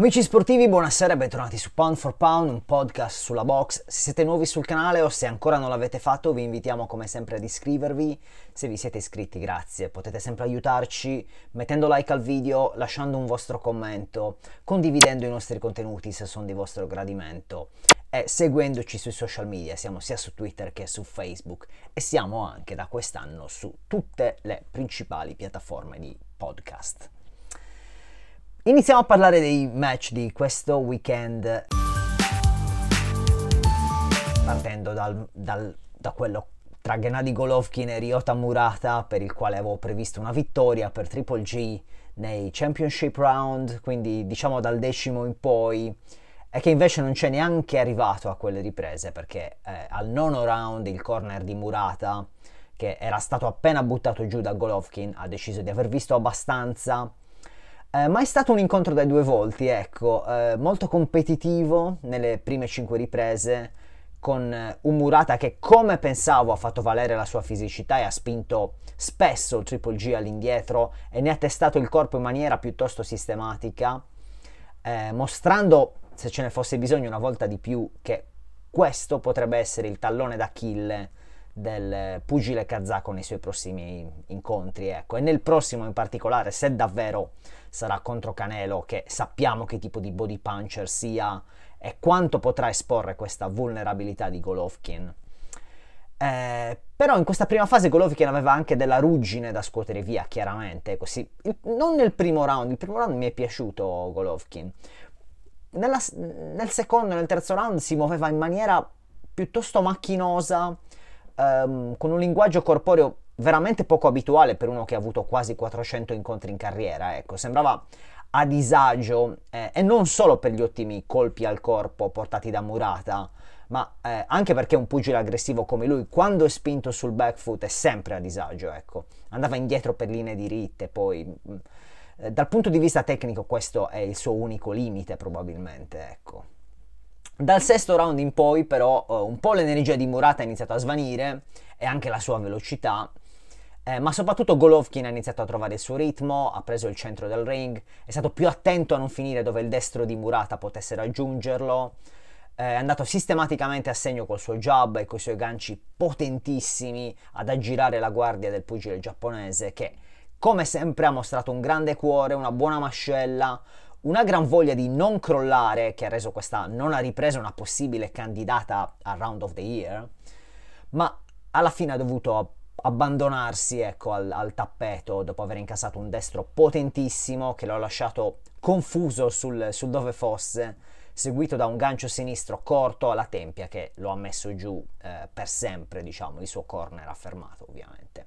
Amici sportivi, buonasera e bentornati su Pound for Pound, un podcast sulla box. Se siete nuovi sul canale o se ancora non l'avete fatto, vi invitiamo come sempre ad iscrivervi. Se vi siete iscritti, grazie. Potete sempre aiutarci mettendo like al video, lasciando un vostro commento, condividendo i nostri contenuti se sono di vostro gradimento e seguendoci sui social media. Siamo sia su Twitter che su Facebook e siamo anche da quest'anno su tutte le principali piattaforme di podcast. Iniziamo a parlare dei match di questo weekend, partendo dal, dal, da quello tra Gennady Golovkin e Ryota Murata, per il quale avevo previsto una vittoria per Triple G nei Championship Round, quindi diciamo dal decimo in poi, e che invece non c'è neanche arrivato a quelle riprese, perché eh, al nono round il corner di Murata, che era stato appena buttato giù da Golovkin, ha deciso di aver visto abbastanza eh, ma è stato un incontro dai due volti, ecco, eh, molto competitivo nelle prime cinque riprese, con eh, un Murata che come pensavo ha fatto valere la sua fisicità e ha spinto spesso il Triple G all'indietro e ne ha testato il corpo in maniera piuttosto sistematica, eh, mostrando, se ce ne fosse bisogno una volta di più, che questo potrebbe essere il tallone d'Achille del pugile kazako nei suoi prossimi incontri. Ecco. E nel prossimo in particolare, se davvero sarà contro Canelo, che sappiamo che tipo di body puncher sia e quanto potrà esporre questa vulnerabilità di Golovkin. Eh, però in questa prima fase Golovkin aveva anche della ruggine da scuotere via, chiaramente. Così. Non nel primo round, il primo round mi è piaciuto Golovkin. Nella, nel secondo e nel terzo round si muoveva in maniera piuttosto macchinosa, ehm, con un linguaggio corporeo veramente poco abituale per uno che ha avuto quasi 400 incontri in carriera, ecco, sembrava a disagio eh, e non solo per gli ottimi colpi al corpo portati da Murata, ma eh, anche perché un pugile aggressivo come lui, quando è spinto sul back foot, è sempre a disagio, ecco. Andava indietro per linee diritte, poi mm, eh, dal punto di vista tecnico questo è il suo unico limite probabilmente, ecco. Dal sesto round in poi però uh, un po' l'energia di Murata è iniziata a svanire e anche la sua velocità, eh, ma soprattutto Golovkin ha iniziato a trovare il suo ritmo, ha preso il centro del ring, è stato più attento a non finire dove il destro di Murata potesse raggiungerlo, eh, è andato sistematicamente a segno col suo jab e con i suoi ganci potentissimi ad aggirare la guardia del pugile giapponese che come sempre ha mostrato un grande cuore, una buona mascella, una gran voglia di non crollare che ha reso questa nona ripresa una possibile candidata al Round of the Year, ma alla fine ha dovuto abbandonarsi ecco, al, al, tappeto dopo aver incassato un destro potentissimo che lo ha lasciato confuso sul, sul dove fosse, seguito da un gancio sinistro corto alla tempia che lo ha messo giù eh, per sempre, diciamo, il suo corner affermato ovviamente.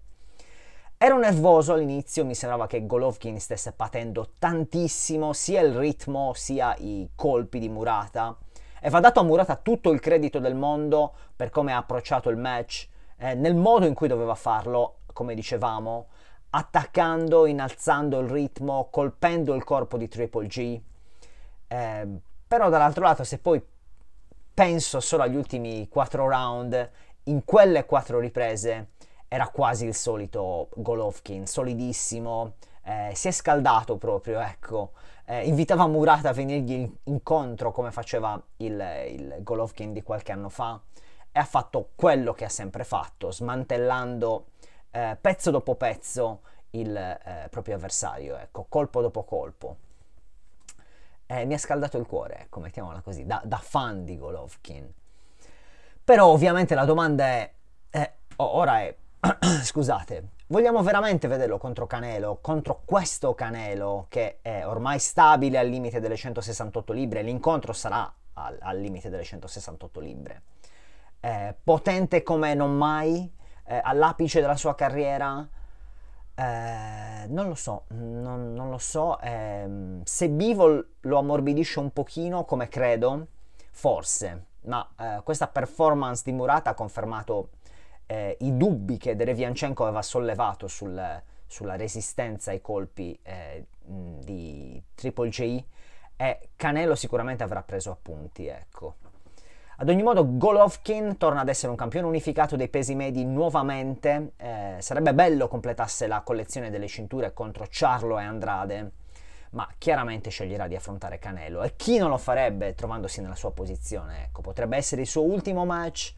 Ero nervoso all'inizio, mi sembrava che Golovkin stesse patendo tantissimo sia il ritmo sia i colpi di Murata e va dato a Murata tutto il credito del mondo per come ha approcciato il match, eh, nel modo in cui doveva farlo, come dicevamo, attaccando, innalzando il ritmo, colpendo il corpo di Triple G. Eh, però dall'altro lato, se poi penso solo agli ultimi quattro round, in quelle quattro riprese era quasi il solito Golovkin, solidissimo, eh, si è scaldato proprio, ecco. Eh, invitava Murata a venirgli incontro come faceva il, il, Golovkin di qualche anno fa e ha fatto quello che ha sempre fatto, smantellando eh, pezzo dopo pezzo il eh, proprio avversario, ecco, colpo dopo colpo. Eh, mi ha scaldato il cuore, ecco, mettiamola così, da, da fan di Golovkin. Però ovviamente la domanda è, eh, ora è scusate, vogliamo veramente vederlo contro Canelo, contro questo Canelo che è ormai stabile al limite delle 168 libbre, l'incontro sarà al, al limite delle 168 libbre, eh, potente come non mai, eh, all'apice della sua carriera, eh, non lo so, non, non lo so, ehm, se Bivol lo ammorbidisce un pochino come credo, forse, ma eh, questa performance di Murata ha confermato eh, i dubbi che Derevianchenko aveva sollevato sul, sulla resistenza ai colpi eh, di Triple J e Canelo sicuramente avrà preso appunti, ecco. Ad ogni modo Golovkin torna ad essere un campione unificato dei pesi medi nuovamente, eh, sarebbe bello completasse la collezione delle cinture contro Charlo e Andrade, ma chiaramente sceglierà di affrontare Canelo e chi non lo farebbe trovandosi nella sua posizione? Ecco, potrebbe essere il suo ultimo match,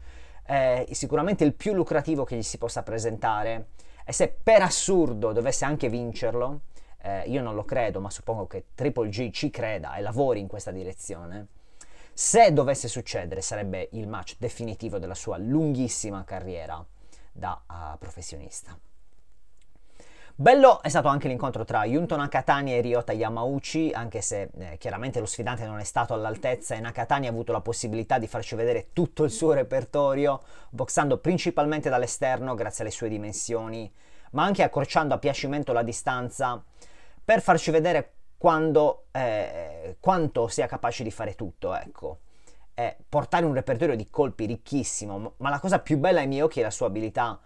eh, sicuramente il più lucrativo che gli si possa presentare e se per assurdo dovesse anche vincerlo, eh, io non lo credo, ma suppongo che Triple G ci creda e lavori in questa direzione. Se dovesse succedere, sarebbe il match definitivo della sua lunghissima carriera da uh, professionista. Bello è stato anche l'incontro tra Yunto Nakatani e Ryota Yamauchi, anche se eh, chiaramente lo sfidante non è stato all'altezza e Nakatani ha avuto la possibilità di farci vedere tutto il suo repertorio, boxando principalmente dall'esterno grazie alle sue dimensioni, ma anche accorciando a piacimento la distanza per farci vedere quando, eh, quanto sia capace di fare tutto, ecco. Eh, portare un repertorio di colpi ricchissimo, ma la cosa più bella ai miei occhi è la sua abilità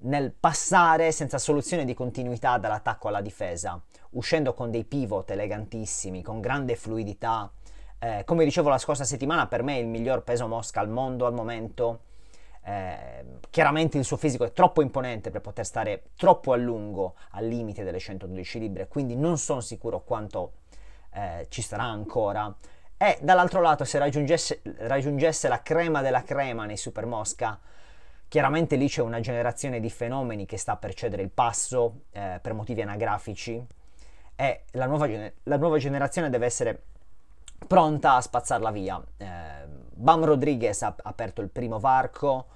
nel passare senza soluzione di continuità dall'attacco alla difesa, uscendo con dei pivot elegantissimi, con grande fluidità. Eh, come dicevo la scorsa settimana, per me è il miglior peso mosca al mondo al momento. Eh, chiaramente il suo fisico è troppo imponente per poter stare troppo a lungo al limite delle 112 libbre, quindi non sono sicuro quanto eh, ci sarà ancora. E dall'altro lato, se raggiungesse, raggiungesse la crema della crema nei Super Mosca, Chiaramente lì c'è una generazione di fenomeni che sta per cedere il passo eh, per motivi anagrafici e la nuova, la nuova, generazione deve essere pronta a spazzarla via. Eh, Bam Rodriguez ha aperto il primo varco,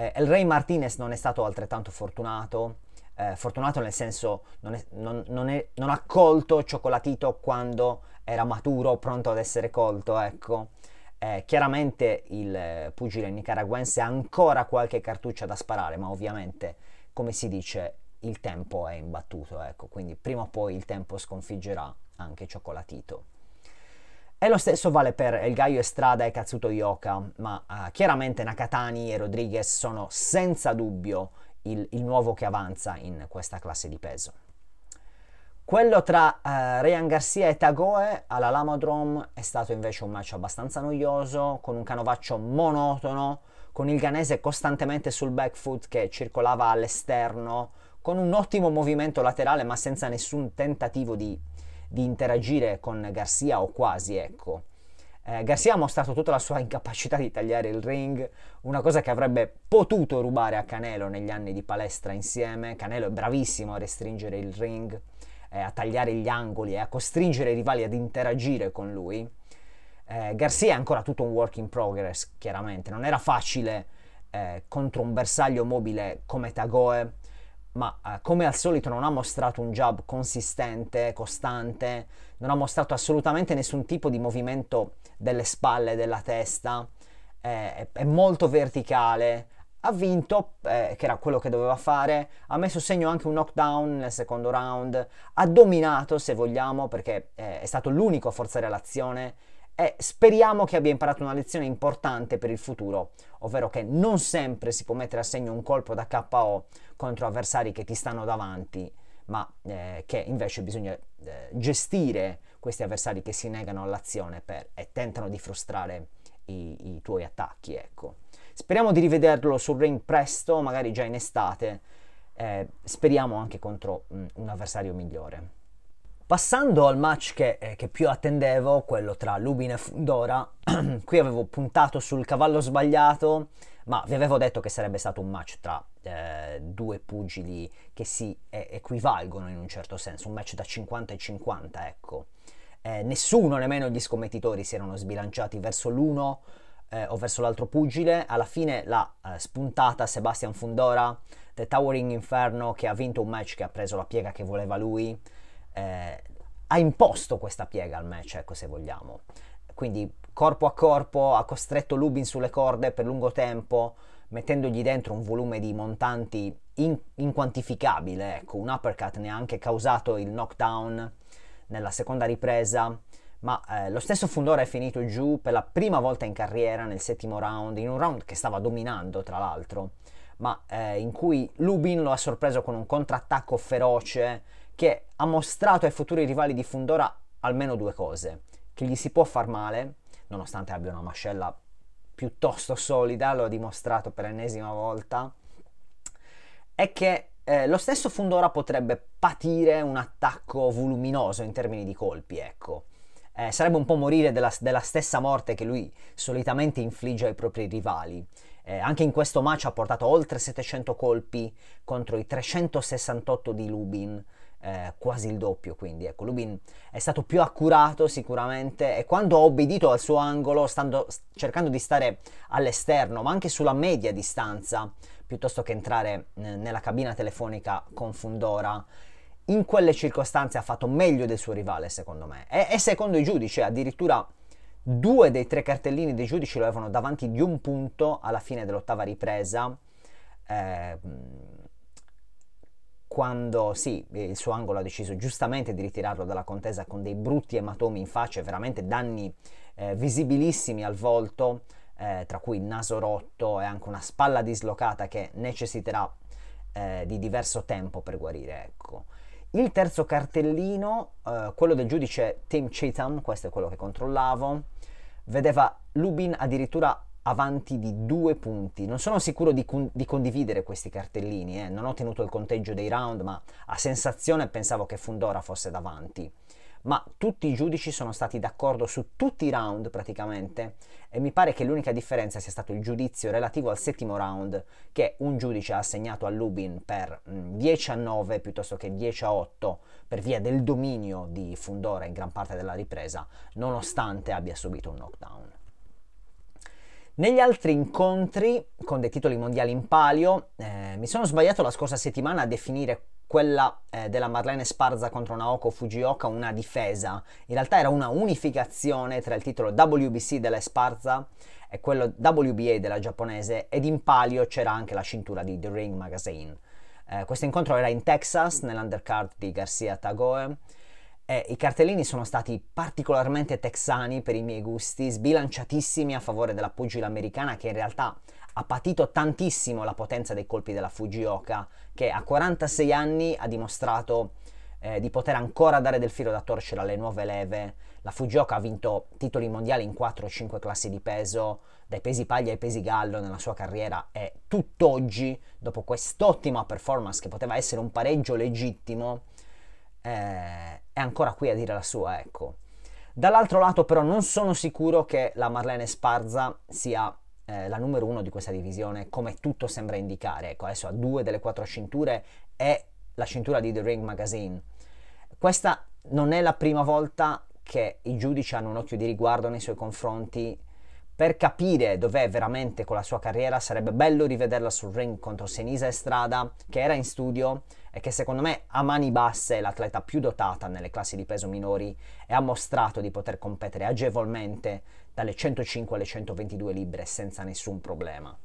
eh, El Rey Martinez non è stato altrettanto fortunato, eh, fortunato nel senso non, è, non, non, è, non ha colto Cioccolatito quando era maturo, pronto ad essere colto, ecco. Eh, chiaramente il pugile nicaraguense ha ancora qualche cartuccia da sparare, ma ovviamente, come si dice, il tempo è imbattuto, ecco, quindi prima o poi il tempo sconfiggerà anche Cioccolatito. E lo stesso vale per El Gaio Estrada e Katsuto Yoka, ma uh, chiaramente Nakatani e Rodriguez sono senza dubbio il, il nuovo che avanza in questa classe di peso. Quello tra uh, Ryan Garcia e Tagoe alla Lamodrome è stato invece un match abbastanza noioso, con un canovaccio monotono, con il ganese costantemente sul back foot che circolava all'esterno, con un ottimo movimento laterale ma senza nessun tentativo di, di interagire con Garcia o quasi, ecco. Eh, Garcia ha mostrato tutta la sua incapacità di tagliare il ring, una cosa che avrebbe potuto rubare a Canelo negli anni di palestra insieme. Canelo è bravissimo a restringere il ring eh, a tagliare gli angoli e a costringere i rivali ad interagire con lui. Eh, Garcia è ancora tutto un work in progress, chiaramente. Non era facile eh, contro un bersaglio mobile come Tagoe, ma eh, come al solito non ha mostrato un jab consistente, costante, non ha mostrato assolutamente nessun tipo di movimento delle spalle, della testa, eh, è, molto verticale, ha vinto, eh, che era quello che doveva fare, ha messo segno anche un knockdown nel secondo round, ha dominato se vogliamo perché eh, è stato l'unico a forzare l'azione e speriamo che abbia imparato una lezione importante per il futuro, ovvero che non sempre si può mettere a segno un colpo da KO contro avversari che ti stanno davanti, ma eh, che invece bisogna eh, gestire questi avversari che si negano all'azione per, e tentano di frustrare i, i tuoi attacchi, ecco. Speriamo di rivederlo sul ring presto, magari già in estate. Eh, speriamo anche contro mh, un avversario migliore. Passando al match che, eh, che, più attendevo, quello tra Lubin e Fundora, qui avevo puntato sul cavallo sbagliato, ma vi avevo detto che sarebbe stato un match tra eh, due pugili che si eh, equivalgono in un certo senso, un match da 50 e 50, ecco. Eh, nessuno, nemmeno gli scommettitori, si erano sbilanciati verso l'uno eh, o verso l'altro pugile. Alla fine l'ha eh, spuntata Sebastian Fundora, The Towering Inferno, che ha vinto un match che ha preso la piega che voleva lui. Eh, ha imposto questa piega al match, ecco se vogliamo. Quindi corpo a corpo ha costretto Lubin sulle corde per lungo tempo, mettendogli dentro un volume di montanti in- inquantificabile. Ecco, un uppercut ne ha anche causato il knockdown nella seconda ripresa ma eh, lo stesso Fundora è finito giù per la prima volta in carriera nel settimo round, in un round che stava dominando tra l'altro, ma eh, in cui Lubin lo ha sorpreso con un contrattacco feroce che ha mostrato ai futuri rivali di Fundora almeno due cose, che gli si può far male, nonostante abbia una mascella piuttosto solida, lo ha dimostrato per l'ennesima volta, e che eh, lo stesso Fundora potrebbe patire un attacco voluminoso in termini di colpi, ecco. Eh, sarebbe un po' morire della, della, stessa morte che lui solitamente infligge ai propri rivali. Eh, anche in questo match ha portato oltre 700 colpi contro i 368 di Lubin, eh, quasi il doppio, quindi ecco, Lubin è stato più accurato sicuramente e quando ha obbedito al suo angolo, stando, cercando di stare all'esterno, ma anche sulla media distanza, piuttosto che entrare eh, nella cabina telefonica con Fundora, in quelle circostanze ha fatto meglio del suo rivale, secondo me. E, e secondo i giudici, addirittura due dei tre cartellini dei giudici lo avevano davanti di un punto alla fine dell'ottava ripresa. Eh, quando sì, il suo angolo ha deciso giustamente di ritirarlo dalla contesa con dei brutti ematomi in faccia e veramente danni eh, visibilissimi al volto, eh, tra cui il naso rotto e anche una spalla dislocata che necessiterà eh, di diverso tempo per guarire. Ecco. Il terzo cartellino, eh, quello del giudice Tim Cheatham, questo è quello che controllavo, vedeva Lubin addirittura avanti di due punti. Non sono sicuro di, con- di condividere questi cartellini, eh. non ho tenuto il conteggio dei round, ma a sensazione pensavo che Fundora fosse davanti. Ma tutti i giudici sono stati d'accordo su tutti i round praticamente e mi pare che l'unica differenza sia stato il giudizio relativo al settimo round che un giudice ha assegnato a Lubin per mh, 10 a 9 piuttosto che 10 a 8 per via del dominio di Fundora in gran parte della ripresa, nonostante abbia subito un knockdown. Negli altri incontri con dei titoli mondiali in palio, eh, mi sono sbagliato la scorsa settimana a definire quella eh, della Marlene Sparza contro Naoko Fujioka una difesa. In realtà era una unificazione tra il titolo WBC della Sparza e quello WBA della giapponese ed in palio c'era anche la cintura di The Ring Magazine. Eh, questo incontro era in Texas, nell'undercard di Garcia Tagoe eh, I cartellini sono stati particolarmente texani per i miei gusti, sbilanciatissimi a favore della pugile americana che in realtà ha patito tantissimo la potenza dei colpi della Fujioka, che a 46 anni ha dimostrato eh, di poter ancora dare del filo da torcere alle nuove leve. La Fujioka ha vinto titoli mondiali in 4 o 5 classi di peso, dai pesi paglia ai pesi gallo nella sua carriera e tutt'oggi, dopo quest'ottima performance che poteva essere un pareggio legittimo, eh, è ancora qui a dire la sua, ecco. Dall'altro lato però non sono sicuro che la Marlene Sparza sia eh, la numero uno di questa divisione, come tutto sembra indicare. Ecco, adesso ha due delle quattro cinture e la cintura di The Ring Magazine. Questa non è la prima volta che i giudici hanno un occhio di riguardo nei suoi confronti per capire dov'è veramente con la sua carriera sarebbe bello rivederla sul ring contro Senisa Estrada che era in studio e che secondo me a mani basse è l'atleta più dotata nelle classi di peso minori e ha mostrato di poter competere agevolmente dalle 105 alle 122 libbre senza nessun problema.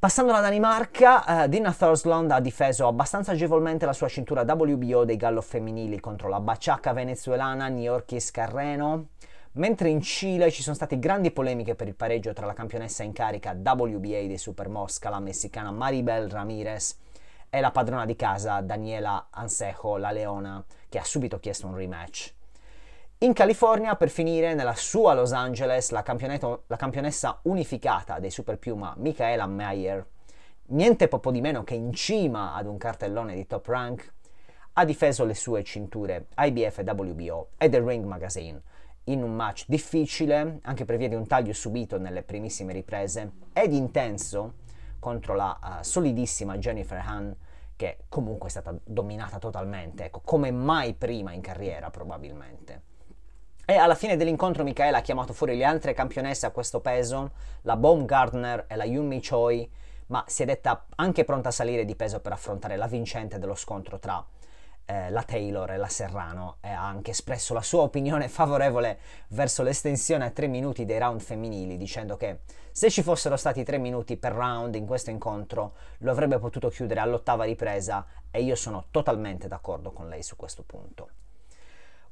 Passando alla Danimarca, uh, Dina Thorsland ha difeso abbastanza agevolmente la sua cintura WBO dei gallo femminili contro la baciacca venezuelana Niorkis Carreno. Mentre in Cile ci sono state grandi polemiche per il pareggio tra la campionessa in carica WBA dei Super Mosca, la messicana Maribel Ramirez, e la padrona di casa Daniela Ansejo, la leona, che ha subito chiesto un rematch. In California, per finire, nella sua Los Angeles, la, la campionessa unificata dei Super Puma, Michaela Mayer, niente poco di meno che in cima ad un cartellone di top rank, ha difeso le sue cinture IBF e WBO e The Ring Magazine, in un match difficile, anche per via di un taglio subito nelle primissime riprese, ed intenso contro la uh, solidissima Jennifer Han, che comunque è stata dominata totalmente, ecco, come mai prima in carriera probabilmente. E alla fine dell'incontro Michaela ha chiamato fuori le altre campionesse a questo peso, la Baumgartner e la Yumi Choi, ma si è detta anche pronta a salire di peso per affrontare la vincente dello scontro tra eh, la Taylor e la Serrano e ha anche espresso la sua opinione favorevole verso l'estensione a tre minuti dei round femminili, dicendo che se ci fossero stati tre minuti per round in questo incontro lo avrebbe potuto chiudere all'ottava ripresa e io sono totalmente d'accordo con lei su questo punto.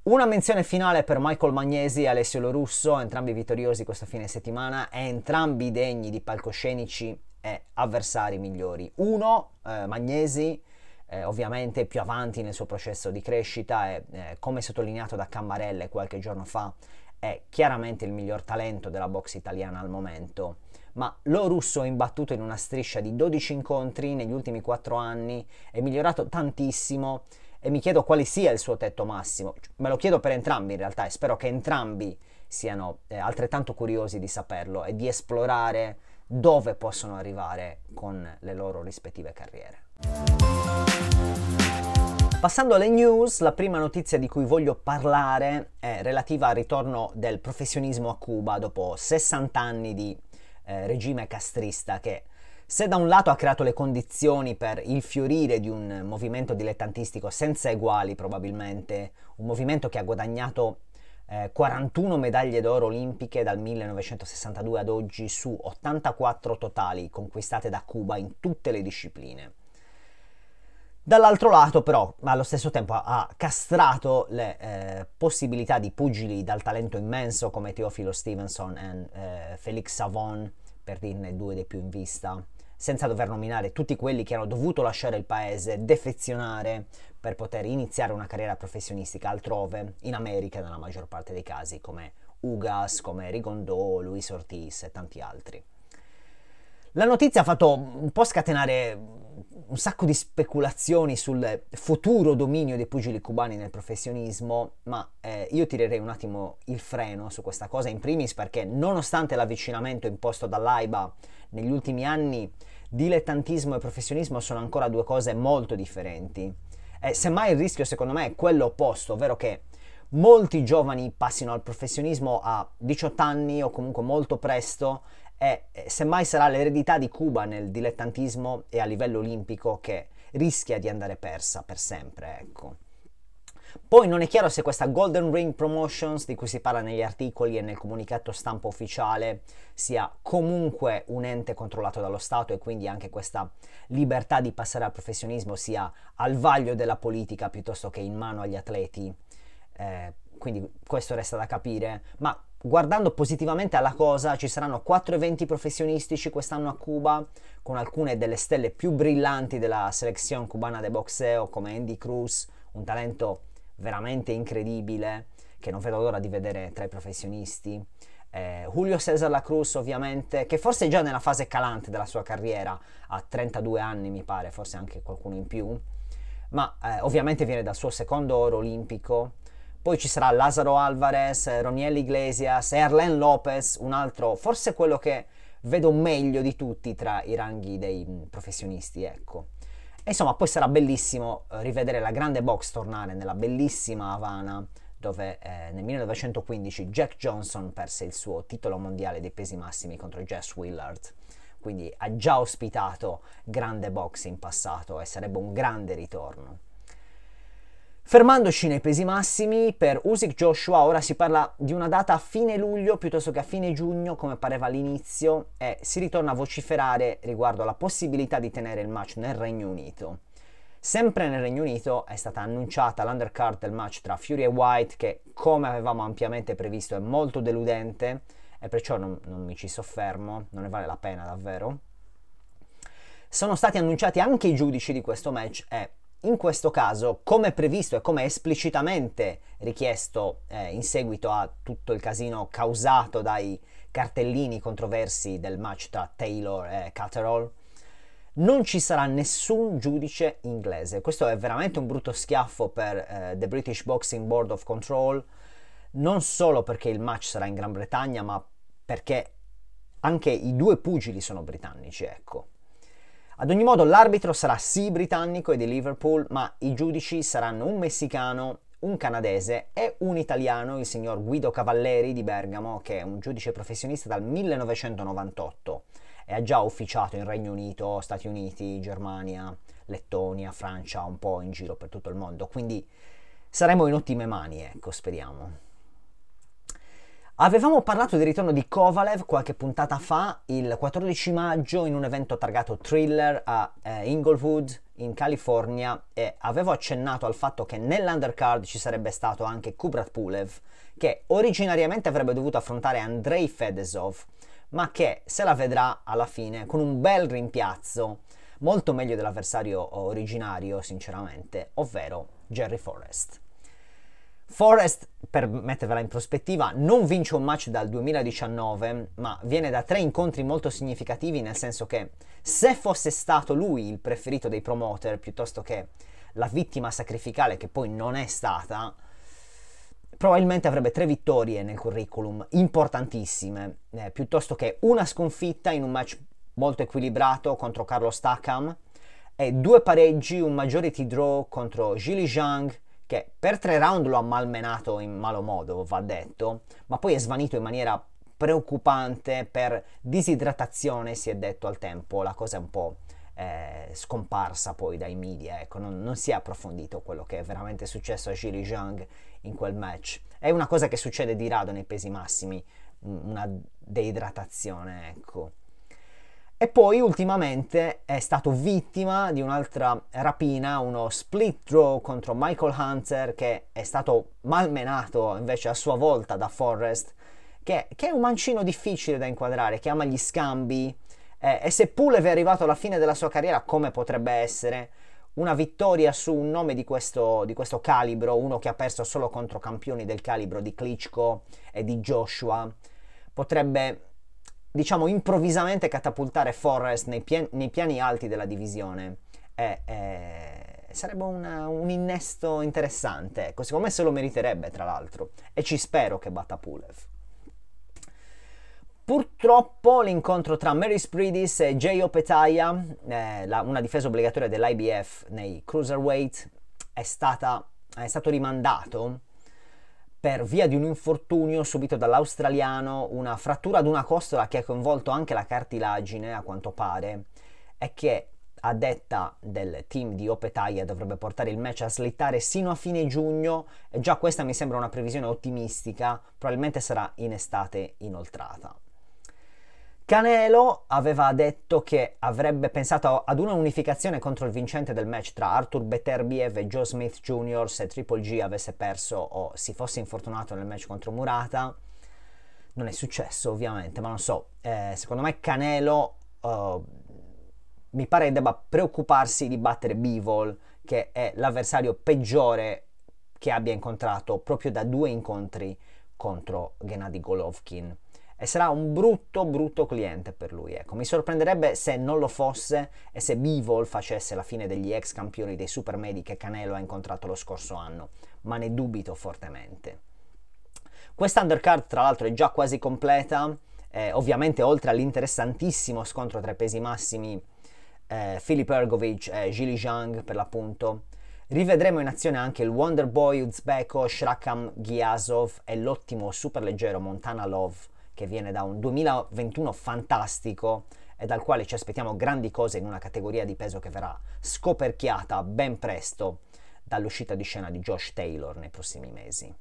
Una menzione finale per Michael Magnesi e Alessio Lorusso, entrambi vittoriosi questa fine settimana e entrambi degni di palcoscenici e avversari migliori. Uno, eh, Magnesi, eh, ovviamente più avanti nel suo processo di crescita e eh, come sottolineato da Cammarelle qualche giorno fa è chiaramente il miglior talento della box italiana al momento, ma lo russo è imbattuto in una striscia di 12 incontri negli ultimi 4 anni, è migliorato tantissimo e mi chiedo quale sia il suo tetto massimo. Me lo chiedo per entrambi in realtà e spero che entrambi siano eh, altrettanto curiosi di saperlo e di esplorare dove possono arrivare con le loro rispettive carriere. Passando alle news, la prima notizia di cui voglio parlare è relativa al ritorno del professionismo a Cuba dopo 60 anni di eh, regime castrista che se da un lato ha creato le condizioni per il fiorire di un movimento dilettantistico senza eguali probabilmente, un movimento che ha guadagnato eh, 41 medaglie d'oro olimpiche dal 1962 ad oggi su 84 totali conquistate da Cuba in tutte le discipline. Dall'altro lato, però, allo stesso tempo ha castrato le eh, possibilità di pugili dal talento immenso come Teofilo Stevenson e eh, Felix Savon, per dirne due dei più in vista, senza dover nominare tutti quelli che hanno dovuto lasciare il paese, defezionare per poter iniziare una carriera professionistica altrove, in America nella maggior parte dei casi, come Ugas, come Rigondo, Luis Ortiz e tanti altri. La notizia ha fatto un po' scatenare un sacco di speculazioni sul futuro dominio dei pugili cubani nel professionismo, ma eh, io tirerei un attimo il freno su questa cosa, in primis perché nonostante l'avvicinamento imposto dall'AIBA negli ultimi anni, dilettantismo e professionismo sono ancora due cose molto differenti. Eh, semmai il rischio secondo me è quello opposto, ovvero che molti giovani passino al professionismo a 18 anni o comunque molto presto e semmai sarà l'eredità di Cuba nel dilettantismo e a livello olimpico che rischia di andare persa per sempre, ecco. Poi non è chiaro se questa Golden Ring Promotions di cui si parla negli articoli e nel comunicato stampa ufficiale sia comunque un ente controllato dallo Stato e quindi anche questa libertà di passare al professionismo sia al vaglio della politica piuttosto che in mano agli atleti. Eh, quindi questo resta da capire, ma guardando positivamente alla cosa, ci saranno quattro eventi professionistici quest'anno a Cuba, con alcune delle stelle più brillanti della selezione cubana de boxeo, come Andy Cruz, un talento veramente incredibile, che non vedo l'ora di vedere tra i professionisti. Eh, Julio Cesar La Cruz, ovviamente, che forse è già nella fase calante della sua carriera, ha 32 anni, mi pare, forse anche qualcuno in più, ma eh, ovviamente viene dal suo secondo oro olimpico poi ci sarà Lazaro Alvarez, Roniel Iglesias, Erlen Lopez, un altro, forse quello che vedo meglio di tutti tra i ranghi dei professionisti, ecco. E insomma, poi sarà bellissimo eh, rivedere la grande box tornare nella bellissima Havana, dove eh, nel 1915 Jack Johnson perse il suo titolo mondiale dei pesi massimi contro Jess Willard. Quindi ha già ospitato grande box in passato e sarebbe un grande ritorno. Fermandoci nei pesi massimi, per Usyk Joshua ora si parla di una data a fine luglio piuttosto che a fine giugno, come pareva all'inizio, e si ritorna a vociferare riguardo alla possibilità di tenere il match nel Regno Unito. Sempre nel Regno Unito è stata annunciata l'undercard del match tra Fury e White, che come avevamo ampiamente previsto è molto deludente, e perciò non, non mi ci soffermo, non ne vale la pena davvero. Sono stati annunciati anche i giudici di questo match e in questo caso, come previsto e come esplicitamente richiesto eh, in seguito a tutto il casino causato dai cartellini controversi del match tra Taylor e Catterall, non ci sarà nessun giudice inglese. Questo è veramente un brutto schiaffo per eh, The British Boxing Board of Control, non solo perché il match sarà in Gran Bretagna, ma perché anche i due pugili sono britannici, ecco. Ad ogni modo l'arbitro sarà sì britannico e di Liverpool, ma i giudici saranno un messicano, un canadese e un italiano, il signor Guido Cavalleri di Bergamo, che è un giudice professionista dal 1998 e ha già ufficiato in Regno Unito, Stati Uniti, Germania, Lettonia, Francia, un po' in giro per tutto il mondo. Quindi saremo in ottime mani, ecco, speriamo. Avevamo parlato del ritorno di Kovalev qualche puntata fa, il 14 maggio, in un evento targato Thriller a eh, Inglewood, in California, e avevo accennato al fatto che nell'undercard ci sarebbe stato anche Kubrat Pulev, che originariamente avrebbe dovuto affrontare Andrei Fedesov, ma che se la vedrà alla fine con un bel rimpiazzo, molto meglio dell'avversario originario, sinceramente, ovvero Jerry Forrest. Forrest, per mettervela in prospettiva, non vince un match dal 2019, ma viene da tre incontri molto significativi, nel senso che se fosse stato lui il preferito dei promoter piuttosto che la vittima sacrificale che poi non è stata, probabilmente avrebbe tre vittorie nel curriculum importantissime, eh, piuttosto che una sconfitta in un match molto equilibrato contro Carlo Stackam e due pareggi, un majority draw contro Gili Zhang che per tre round lo ha malmenato in malo modo, va detto, ma poi è svanito in maniera preoccupante per disidratazione, si è detto al tempo, la cosa è un po' eh, scomparsa poi dai media, ecco, non, non, si è approfondito quello che è veramente successo a Jiri Zhang in quel match. È una cosa che succede di rado nei pesi massimi, una deidratazione, ecco. E poi ultimamente è stato vittima di un'altra rapina, uno split draw contro Michael Hunter che è stato malmenato invece a sua volta da Forrest, che, che è un mancino difficile da inquadrare, che ama gli scambi. Eh, e se Pulev è arrivato alla fine della sua carriera come potrebbe essere una vittoria su un nome di questo, di questo calibro, uno che ha perso solo contro campioni del calibro di Klitschko e di Joshua, potrebbe diciamo, improvvisamente catapultare Forrest nei, pien- nei piani alti della divisione. E, e sarebbe una, un innesto interessante. Ecco, secondo me se lo meriterebbe, tra l'altro. E ci spero che batta Pulev. Purtroppo l'incontro tra Mary Spridis e Jay Opetaya, eh, una difesa obbligatoria dell'IBF nei cruiserweight, è, stata, è stato rimandato per via di un infortunio subito dall'australiano, una frattura ad una costola che ha coinvolto anche la cartilagine, a quanto pare, e che a detta del team di Opetaia dovrebbe portare il match a slittare sino a fine giugno e già questa mi sembra una previsione ottimistica, probabilmente sarà in estate inoltrata. Canelo aveva detto che avrebbe pensato ad una unificazione contro il vincente del match tra Arthur Beterbiev e Joe Smith Jr. se Triple G avesse perso o si fosse infortunato nel match contro Murata. Non è successo ovviamente, ma non so. Eh, secondo me Canelo uh, mi pare debba preoccuparsi di battere Bivol, che è l'avversario peggiore che abbia incontrato proprio da due incontri contro Gennady Golovkin e sarà un brutto brutto cliente per lui. Ecco, mi sorprenderebbe se non lo fosse e se Bivol facesse la fine degli ex campioni dei Supermedi che Canelo ha incontrato lo scorso anno, ma ne dubito fortemente. Questa undercard tra l'altro è già quasi completa, eh, ovviamente oltre all'interessantissimo scontro tra i pesi massimi eh, Filip Ergovic e Gili Zhang per l'appunto, Rivedremo in azione anche il Wonderboy uzbeko Shrakam Giazov e l'ottimo superleggero Montana Love che viene da un 2021 fantastico e dal quale ci aspettiamo grandi cose in una categoria di peso che verrà scoperchiata ben presto dall'uscita di scena di Josh Taylor nei prossimi mesi.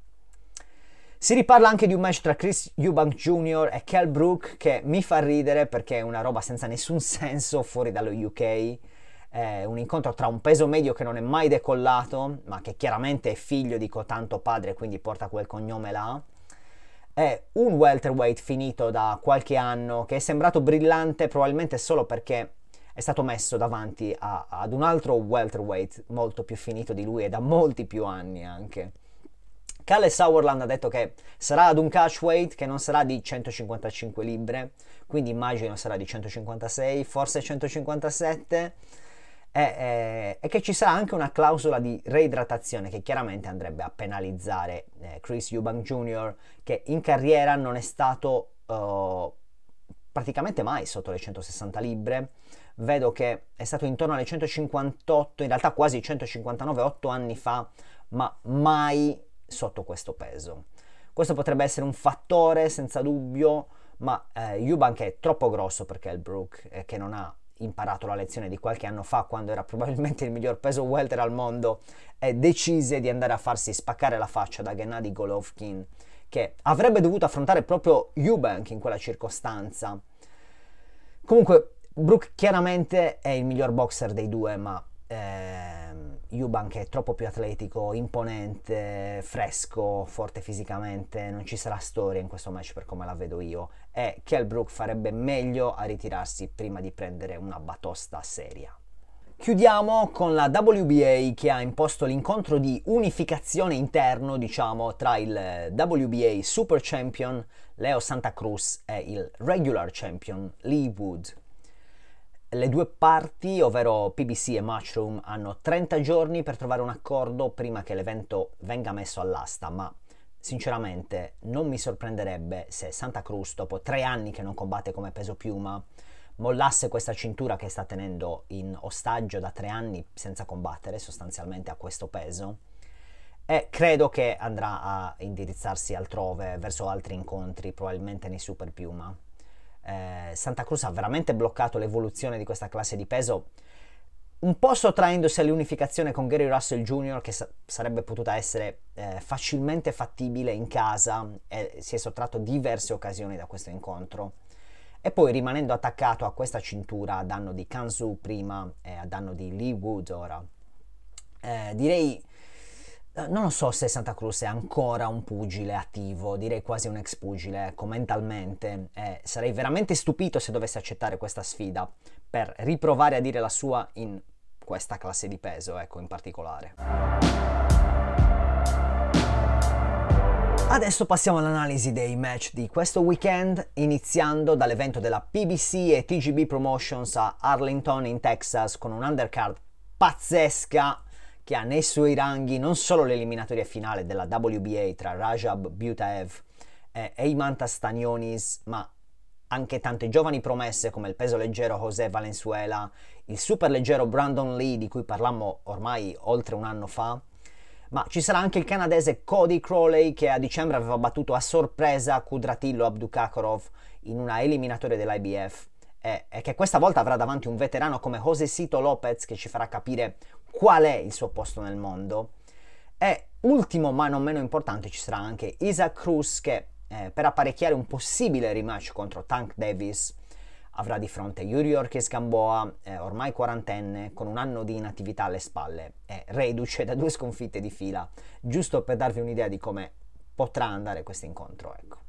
Si riparla anche di un match tra Chris Eubank Jr. e Kel Brook che mi fa ridere perché è una roba senza nessun senso fuori dallo UK. È un incontro tra un peso medio che non è mai decollato, ma che chiaramente è figlio di cotanto padre, quindi porta quel cognome là è un welterweight finito da qualche anno che è sembrato brillante probabilmente solo perché è stato messo davanti a, ad un altro welterweight molto più finito di lui e da molti più anni anche. Kalle Sauerland ha detto che sarà ad un catchweight che non sarà di 155 libbre, quindi immagino sarà di 156, forse 157 e, e, e, che ci sarà anche una clausola di reidratazione che chiaramente andrebbe a penalizzare eh, Chris Eubank Jr. che in carriera non è stato uh, praticamente mai sotto le 160 libbre. Vedo che è stato intorno alle 158, in realtà quasi 159, 8 anni fa, ma mai sotto questo peso. Questo potrebbe essere un fattore senza dubbio, ma eh, Eubank è troppo grosso per Kelbrook, eh, che non ha imparato la lezione di qualche anno fa quando era probabilmente il miglior peso welter al mondo e decise di andare a farsi spaccare la faccia da Gennady Golovkin che avrebbe dovuto affrontare proprio Eubank in quella circostanza. Comunque Brook chiaramente è il miglior boxer dei due, ma ehm, Eubank è troppo più atletico, imponente, fresco, forte fisicamente, non ci sarà storia in questo match per come la vedo io e Kell Brook farebbe meglio a ritirarsi prima di prendere una batosta seria. Chiudiamo con la WBA che ha imposto l'incontro di unificazione interno, diciamo, tra il WBA Super Champion Leo Santa Cruz e il Regular Champion Lee Wood. Le due parti, ovvero PBC e Mushroom, hanno 30 giorni per trovare un accordo prima che l'evento venga messo all'asta, ma sinceramente non mi sorprenderebbe se Santa Cruz, dopo tre anni che non combatte come peso piuma, mollasse questa cintura che sta tenendo in ostaggio da tre anni senza combattere sostanzialmente a questo peso. E credo che andrà a indirizzarsi altrove verso altri incontri probabilmente nei super piuma. Eh, Santa Cruz ha veramente bloccato l'evoluzione di questa classe di peso un po' sottraendosi all'unificazione con Gary Russell Jr. che sa- sarebbe potuta essere eh, facilmente fattibile in casa e si è sottratto diverse occasioni da questo incontro e poi rimanendo attaccato a questa cintura a danno di Kansu prima e a danno di Lee Wood ora. Eh, direi, eh, non lo so se Santa Cruz è ancora un pugile attivo, direi quasi un ex pugile, ecco, mentalmente. Eh, sarei veramente stupito se dovesse accettare questa sfida per riprovare a dire la sua in questa classe di peso, ecco, in particolare. Adesso passiamo all'analisi dei match di questo weekend, iniziando dall'evento della PBC e TGB Promotions a Arlington in Texas con un undercard pazzesca che ha nei suoi ranghi non solo l'eliminatoria finale della WBA tra Rajab Butaev e Eimanta Stanionis, ma anche tante giovani promesse come il peso leggero José Valenzuela, il super leggero Brandon Lee di cui parlammo ormai oltre un anno fa, ma ci sarà anche il canadese Cody Crowley che a dicembre aveva battuto a sorpresa Kudratillo Abdukakorov in una eliminatoria dell'IBF e, e, che questa volta avrà davanti un veterano come Josecito Lopez che ci farà capire qual è il suo posto nel mondo. E ultimo ma non meno importante ci sarà anche Isaac Cruz che eh, per apparecchiare un possibile rematch contro Tank Davis avrà di fronte Yuri Orkes Gamboa, eh, ormai quarantenne, con un anno di inattività alle spalle e reduce da due sconfitte di fila, giusto per darvi un'idea di come potrà andare questo incontro. Ecco.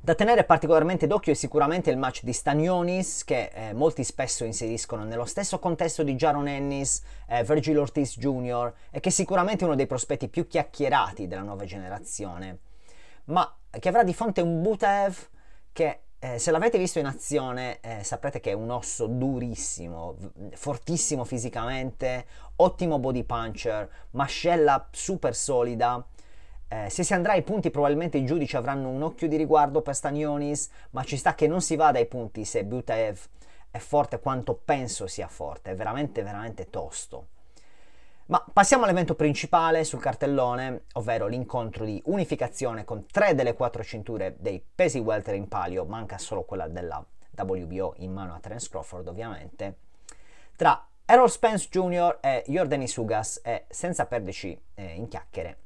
Da tenere particolarmente d'occhio è sicuramente il match di Stanionis, che eh, molti spesso inseriscono nello stesso contesto di Jaron Ennis, eh, Virgil Ortiz Jr., e che è sicuramente uno dei prospetti più chiacchierati della nuova generazione, ma che avrà di fronte un Butev che eh, se l'avete visto in azione eh, saprete che è un osso durissimo, fortissimo fisicamente, ottimo body puncher, mascella super solida. Eh, se si andrà ai punti probabilmente i giudici avranno un occhio di riguardo per Stanionis, ma ci sta che non si vada ai punti se Butaev è forte quanto penso sia forte, è veramente veramente tosto. Ma passiamo all'evento principale sul cartellone, ovvero l'incontro di unificazione con tre delle quattro cinture dei pesi welter in palio, manca solo quella della WBO in mano a Terence Crawford ovviamente, tra Errol Spence Jr. e Jordan Sugas e senza perderci eh, in chiacchiere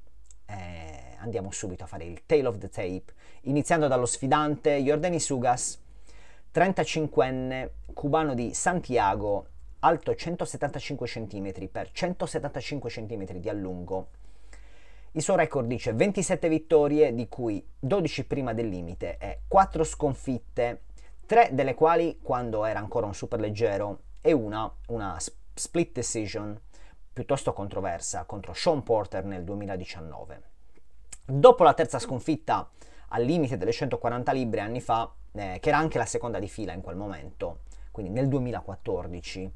eh, andiamo subito a fare il tail of the tape, iniziando dallo sfidante Jordan Sugas, 35enne, cubano di Santiago, alto 175 cm per 175 cm di allungo. Il suo record dice 27 vittorie, di cui 12 prima del limite e 4 sconfitte, 3 delle quali quando era ancora un superleggero e una, una split decision piuttosto controversa contro Sean Porter nel 2019. Dopo la terza sconfitta al limite delle 140 libbre anni fa, eh, che era anche la seconda di fila in quel momento, quindi nel 2014,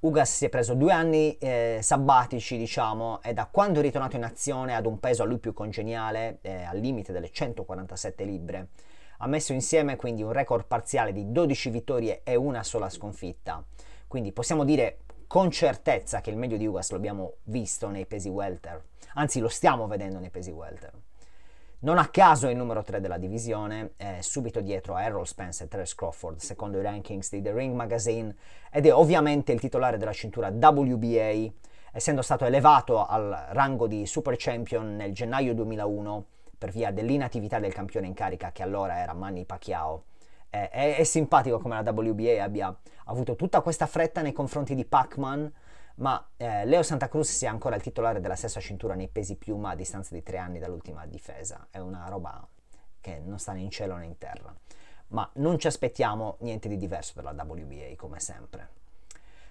Ugas si è preso due anni eh, sabbatici, diciamo, e da quando è ritornato in azione ad un peso a lui più congeniale, eh, al limite delle 147 libbre, ha messo insieme quindi un record parziale di 12 vittorie e una sola sconfitta. Quindi possiamo dire con certezza che il meglio di Ugas lo abbiamo visto nei pesi welter, anzi lo stiamo vedendo nei pesi welter. Non a caso è il numero 3 della divisione, è subito dietro a Errol Spence e Terence Crawford, secondo i rankings di The Ring Magazine, ed è ovviamente il titolare della cintura WBA, essendo stato elevato al rango di Super Champion nel gennaio 2001 per via dell'inattività del campione in carica che allora era Manny Pacquiao. È, è, è simpatico come la WBA abbia avuto tutta questa fretta nei confronti di Pac-Man, ma eh, Leo Santa Cruz sia ancora il titolare della stessa cintura nei pesi piuma a distanza di tre anni dall'ultima difesa. È una roba che non sta né in cielo né in terra. Ma non ci aspettiamo niente di diverso dalla WBA, come sempre.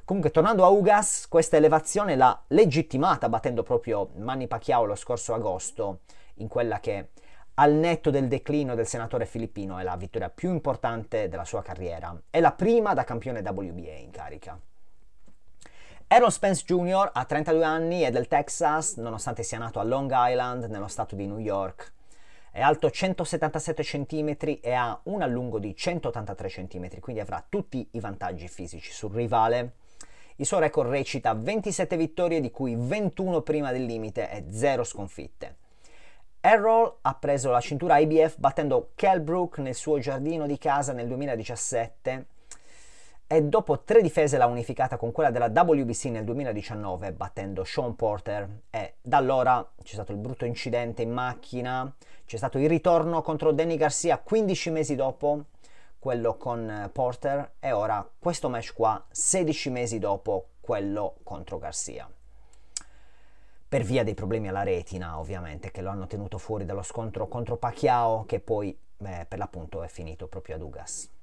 Comunque, tornando a Ugas, questa elevazione l'ha legittimata battendo proprio Manny Pacquiao lo scorso agosto in quella che al netto del declino del senatore filippino è la vittoria più importante della sua carriera. È la prima da campione WBA in carica. Errol Spence Jr. ha 32 anni, è del Texas, nonostante sia nato a Long Island, nello stato di New York. È alto 177 cm e ha un allungo di 183 cm, quindi avrà tutti i vantaggi fisici sul rivale. Il suo record recita 27 vittorie, di cui 21 prima del limite e 0 sconfitte. Errol ha preso la cintura IBF battendo Kell Brook nel suo giardino di casa nel 2017 e dopo tre difese l'ha unificata con quella della WBC nel 2019 battendo Sean Porter e da allora c'è stato il brutto incidente in macchina, c'è stato il ritorno contro Danny Garcia 15 mesi dopo quello con Porter e ora questo match qua 16 mesi dopo quello contro Garcia per via dei problemi alla retina ovviamente che lo hanno tenuto fuori dallo scontro contro Pacquiao che poi eh, per l'appunto è finito proprio a Dugas.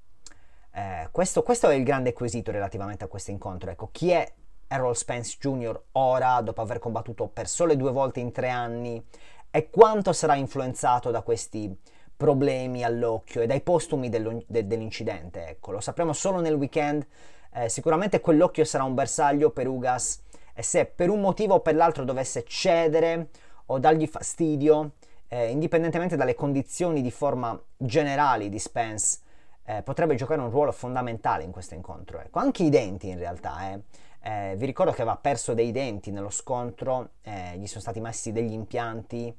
Eh, questo, questo, è il grande quesito relativamente a questo incontro. Ecco, chi è Errol Spence Jr. ora, dopo aver combattuto per sole due volte in tre anni, e quanto sarà influenzato da questi problemi all'occhio e dai postumi de, dell'incidente? Ecco, lo sapremo solo nel weekend. Eh, sicuramente quell'occhio sarà un bersaglio per Ugas e se per un motivo o per l'altro dovesse cedere o dargli fastidio, eh, indipendentemente dalle condizioni di forma generali di Spence, eh, potrebbe giocare un ruolo fondamentale in questo incontro. Ecco. Anche i denti in realtà. Eh. Eh, vi ricordo che aveva perso dei denti nello scontro, eh, gli sono stati messi degli impianti,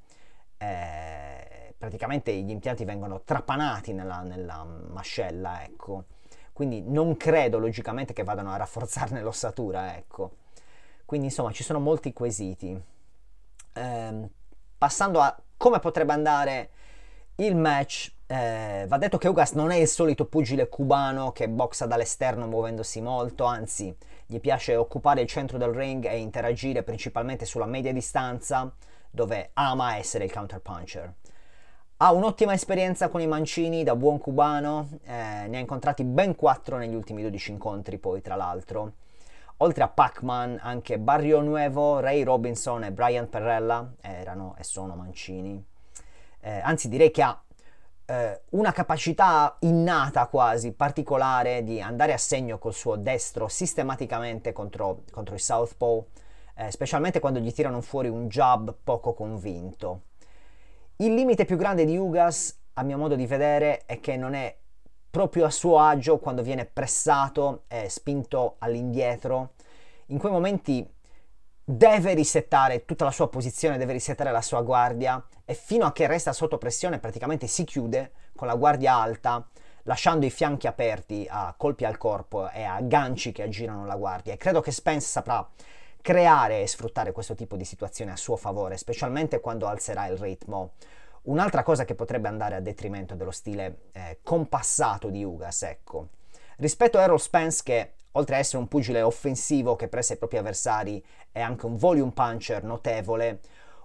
eh, praticamente gli impianti vengono trapanati nella, nella mascella, ecco. Quindi non credo logicamente che vadano a rafforzarne l'ossatura, ecco. Quindi insomma ci sono molti quesiti. Ehm, passando a come potrebbe andare il match, eh, va detto che Ugas non è il solito pugile cubano che boxa dall'esterno muovendosi molto, anzi gli piace occupare il centro del ring e interagire principalmente sulla media distanza, dove ama essere il counterpuncher. Ha un'ottima esperienza con i mancini da buon cubano, eh, ne ha incontrati ben 4 negli ultimi 12 incontri poi tra l'altro. Oltre a Pac-Man, anche Barrio Nuevo, Ray Robinson e Brian Perrella erano e sono mancini. Eh, anzi direi che ha eh, una capacità innata quasi, particolare, di andare a segno col suo destro sistematicamente contro, contro i Southpaw, eh, specialmente quando gli tirano fuori un jab poco convinto. Il limite più grande di Ugas, a mio modo di vedere, è che non è proprio a suo agio quando viene pressato e spinto all'indietro. In quei momenti deve risettare tutta la sua posizione, deve risettare la sua guardia e fino a che resta sotto pressione praticamente si chiude con la guardia alta, lasciando i fianchi aperti a colpi al corpo e a ganci che aggirano la guardia. E credo che Spence saprà creare e sfruttare questo tipo di situazione a suo favore, specialmente quando alzerà il ritmo. Un'altra cosa che potrebbe andare a detrimento dello stile eh, compassato di Ugas, ecco. Rispetto a Errol Spence che oltre ad essere un pugile offensivo che pressa i propri avversari, è anche un volume puncher notevole.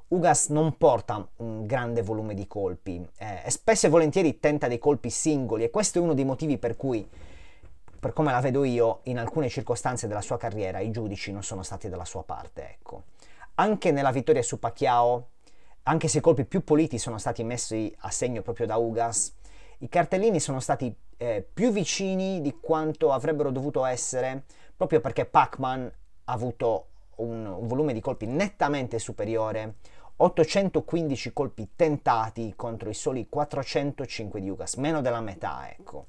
Ugas non porta un grande volume di colpi eh, spesso e volentieri tenta dei colpi singoli e questo è uno dei motivi per cui, per come la vedo io, in alcune circostanze della sua carriera i giudici non sono stati dalla sua parte. Ecco. Anche nella vittoria su Pacquiao, anche se i colpi più puliti sono stati messi a segno proprio da Ugas, i cartellini sono stati eh, più vicini di quanto avrebbero dovuto essere, proprio perché Pac-Man ha avuto un, un volume di colpi nettamente superiore 815 colpi tentati contro i soli 405 di Ugas, meno della metà, ecco.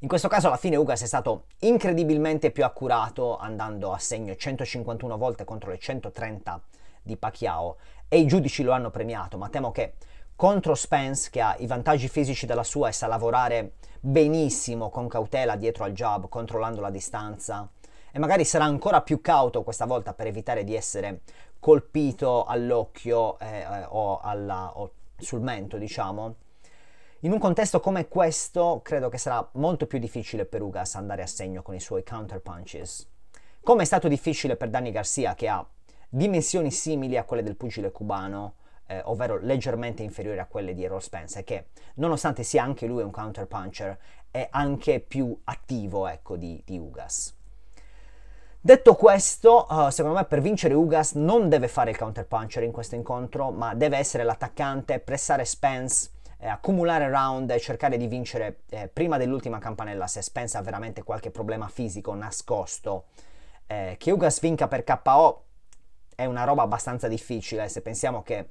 In questo caso alla fine Ugas è stato incredibilmente più accurato, andando a segno 151 volte contro le 130 di Pacquiao e i giudici lo hanno premiato, ma temo che contro Spence che ha i vantaggi fisici della sua e sa lavorare benissimo con cautela dietro al jab, controllando la distanza e magari sarà ancora più cauto questa volta per evitare di essere colpito all'occhio eh, eh, o, alla, o sul mento, diciamo. In un contesto come questo, credo che sarà molto più difficile per Ugas andare a segno con i suoi counter punches. Come è stato difficile per Danny Garcia, che ha dimensioni simili a quelle del pugile cubano, eh, ovvero leggermente inferiori a quelle di Errol Spence, che nonostante sia anche lui un counterpuncher, è anche più attivo ecco, di, di Ugas. Detto questo, uh, secondo me per vincere Ugas non deve fare il counterpuncher in questo incontro, ma deve essere l'attaccante, pressare Spence, eh, accumulare round e cercare di vincere eh, prima dell'ultima campanella se Spence ha veramente qualche problema fisico nascosto. Eh, che Ugas vinca per KO è una roba abbastanza difficile se pensiamo che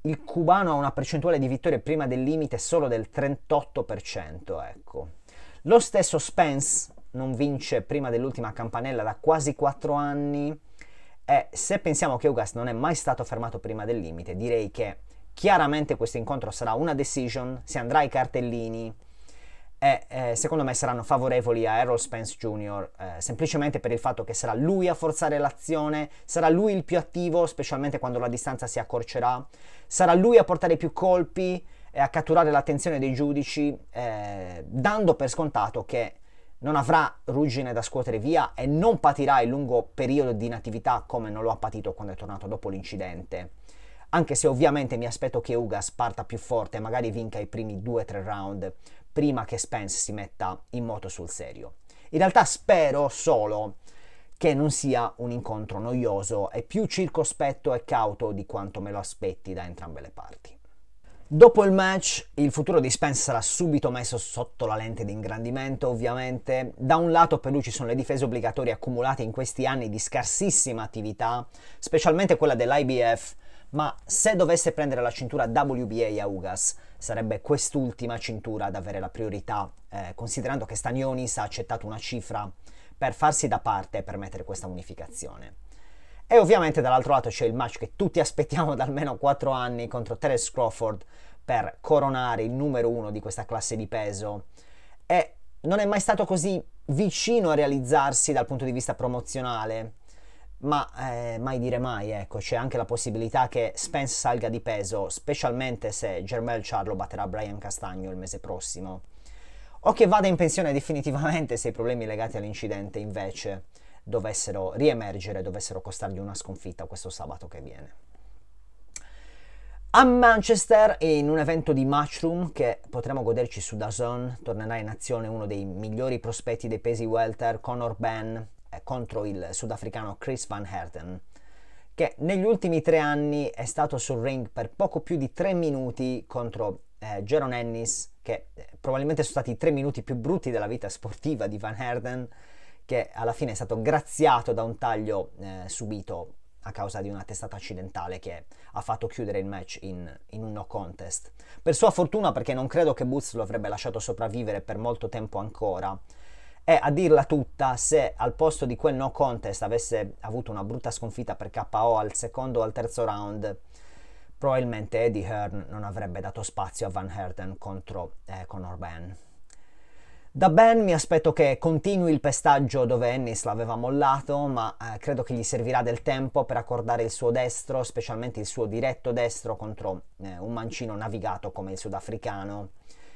il cubano ha una percentuale di vittorie prima del limite solo del 38%, ecco. Lo stesso Spence non vince prima dell'ultima campanella da quasi 4 anni e se pensiamo che Ugas non è mai stato fermato prima del limite, direi che chiaramente questo incontro sarà una decision, si andrà ai cartellini e eh, secondo me saranno favorevoli a Errol Spence Jr. Eh, semplicemente per il fatto che sarà lui a forzare l'azione, sarà lui il più attivo, specialmente quando la distanza si accorcerà, sarà lui a portare più colpi e a catturare l'attenzione dei giudici, eh, dando per scontato che non avrà ruggine da scuotere via e non patirà il lungo periodo di inattività come non lo ha patito quando è tornato dopo l'incidente. Anche se ovviamente mi aspetto che Ugas parta più forte e magari vinca i primi 2-3 round prima che Spence si metta in moto sul serio. In realtà spero solo che non sia un incontro noioso e più circospetto e cauto di quanto me lo aspetti da entrambe le parti. Dopo il match, il futuro di Spence sarà subito messo sotto la lente di ingrandimento, ovviamente. Da un lato per lui ci sono le difese obbligatorie accumulate in questi anni di scarsissima attività, specialmente quella dell'IBF, ma se dovesse prendere la cintura WBA a Ugas, sarebbe quest'ultima cintura ad avere la priorità, eh, considerando che Stanionis ha accettato una cifra per farsi da parte e permettere questa unificazione. E ovviamente dall'altro lato c'è il match che tutti aspettiamo da almeno 4 anni contro Terence Crawford per coronare il numero uno di questa classe di peso. E non è mai stato così vicino a realizzarsi dal punto di vista promozionale, ma eh, mai dire mai, ecco, c'è anche la possibilità che Spence salga di peso, specialmente se Germel Charlo batterà Brian Castagno il mese prossimo, o che vada in pensione definitivamente se i problemi legati all'incidente invece dovessero riemergere, dovessero costargli una sconfitta questo sabato che viene. A Manchester, in un evento di Matchroom che potremo goderci su Dazon, tornerà in azione uno dei migliori prospetti dei pesi welter, Conor Ben, eh, contro il sudafricano Chris Van Herten, che negli ultimi tre anni è stato sul ring per poco più di tre minuti contro eh, Jaron Ennis, che eh, probabilmente sono stati i tre minuti più brutti della vita sportiva di Van Herten, che alla fine è stato graziato da un taglio eh, subito a causa di una testata accidentale che ha fatto chiudere il match in, in, un no contest. Per sua fortuna, perché non credo che Boots lo avrebbe lasciato sopravvivere per molto tempo ancora. E a dirla tutta, se al posto di quel no contest avesse avuto una brutta sconfitta per KO al secondo o al terzo round, probabilmente Eddie Hearn non avrebbe dato spazio a Van Herten contro eh, Conor Ben. Da Ben mi aspetto che continui il pestaggio dove Ennis l'aveva mollato, ma eh, credo che gli servirà del tempo per accordare il suo destro, specialmente il suo diretto destro contro eh, un mancino navigato come il sudafricano.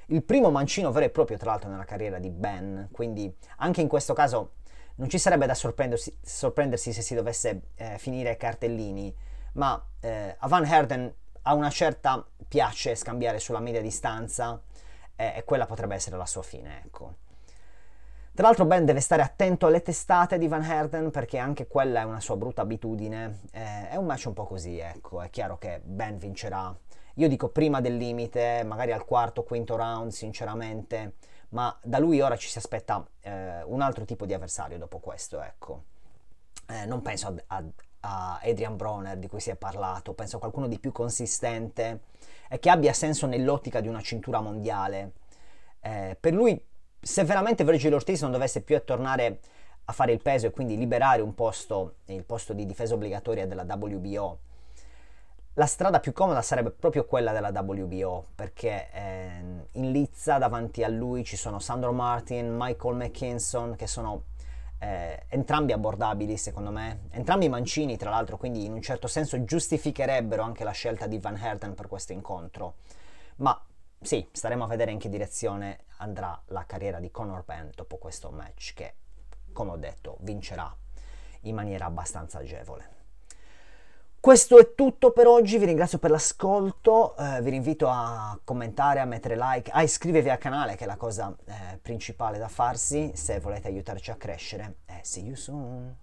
Il primo mancino vero e proprio, tra l'altro, nella carriera di Ben, quindi anche in questo caso non ci sarebbe da sorprendersi, sorprendersi se si dovesse eh, finire cartellini, ma eh, a Van Herden a una certa piace scambiare sulla media distanza e, quella potrebbe essere la sua fine, ecco. Tra l'altro Ben deve stare attento alle testate di Van Herden perché anche quella è una sua brutta abitudine. Eh, è un match un po' così, ecco, è chiaro che Ben vincerà. Io dico prima del limite, magari al quarto, quinto round, sinceramente, ma da lui ora ci si aspetta eh, un altro tipo di avversario dopo questo, ecco. Eh, non penso a, a, a Adrian Broner di cui si è parlato, penso a qualcuno di più consistente e che abbia senso nell'ottica di una cintura mondiale. Eh, per lui, se veramente Virgil Ortiz non dovesse più tornare a fare il peso e quindi liberare un posto, il posto di difesa obbligatoria della WBO, la strada più comoda sarebbe proprio quella della WBO, perché eh, in lizza davanti a lui ci sono Sandro Martin, Michael McKinson, che sono eh, entrambi abbordabili secondo me, entrambi mancini tra l'altro, quindi in un certo senso giustificherebbero anche la scelta di Van Herten per questo incontro. Ma sì, staremo a vedere in che direzione andrà la carriera di Conor Ben dopo questo match che, come ho detto, vincerà in maniera abbastanza agevole. Questo è tutto per oggi, vi ringrazio per l'ascolto, eh, vi invito a commentare, a mettere like, a iscrivervi al canale che è la cosa eh, principale da farsi se volete aiutarci a crescere. Eh, see you soon.